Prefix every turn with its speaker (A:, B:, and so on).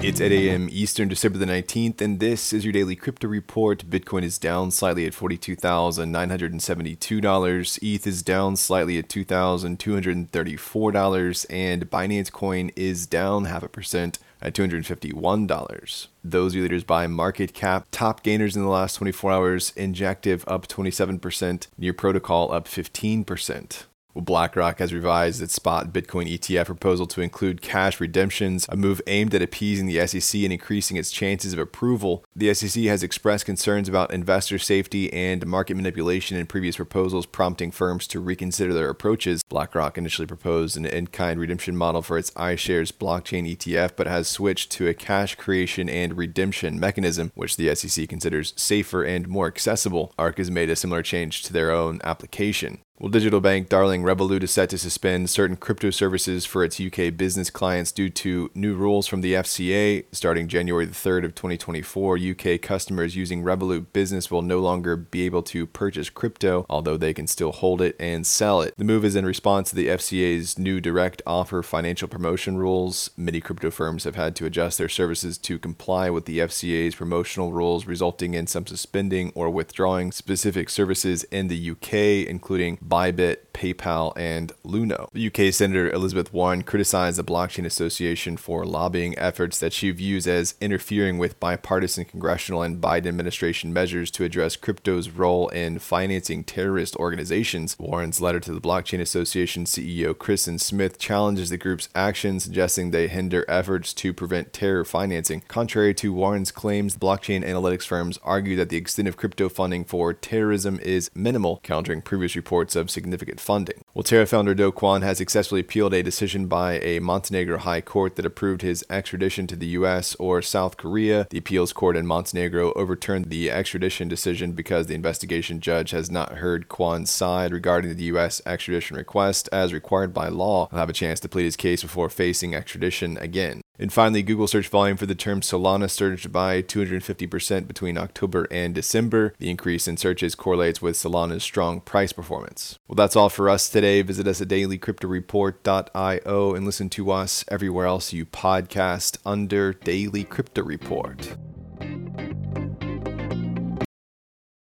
A: It's 8 a.m. Eastern, December the 19th, and this is your daily crypto report. Bitcoin is down slightly at $42,972. ETH is down slightly at $2,234, and Binance Coin is down half a percent at $251. Those are leaders by market cap. Top gainers in the last 24 hours Injective up 27%, Near Protocol up 15%. BlackRock has revised its spot Bitcoin ETF proposal to include cash redemptions, a move aimed at appeasing the SEC and increasing its chances of approval. The SEC has expressed concerns about investor safety and market manipulation in previous proposals, prompting firms to reconsider their approaches. BlackRock initially proposed an in kind redemption model for its iShares blockchain ETF, but has switched to a cash creation and redemption mechanism, which the SEC considers safer and more accessible. ARK has made a similar change to their own application. Well, digital bank darling Revolut is set to suspend certain crypto services for its UK business clients due to new rules from the FCA. Starting January the 3rd of 2024, UK customers using Revolut Business will no longer be able to purchase crypto, although they can still hold it and sell it. The move is in response to the FCA's new direct offer financial promotion rules. Many crypto firms have had to adjust their services to comply with the FCA's promotional rules, resulting in some suspending or withdrawing specific services in the UK, including Bybit, PayPal, and Luno. UK Senator Elizabeth Warren criticized the Blockchain Association for lobbying efforts that she views as interfering with bipartisan congressional and Biden administration measures to address crypto's role in financing terrorist organizations. Warren's letter to the Blockchain Association CEO Kristen Smith challenges the group's actions, suggesting they hinder efforts to prevent terror financing. Contrary to Warren's claims, blockchain analytics firms argue that the extent of crypto funding for terrorism is minimal, countering previous reports of significant funding. Well, Terra founder Do Kwon has successfully appealed a decision by a Montenegro high court that approved his extradition to the U.S. or South Korea. The appeals court in Montenegro overturned the extradition decision because the investigation judge has not heard Kwon's side regarding the U.S. extradition request. As required by law, he'll have a chance to plead his case before facing extradition again. And finally, Google search volume for the term Solana surged by 250% between October and December. The increase in searches correlates with Solana's strong price performance. Well, that's all for us today. Visit us at dailycryptoreport.io and listen to us everywhere else you podcast under Daily Crypto Report.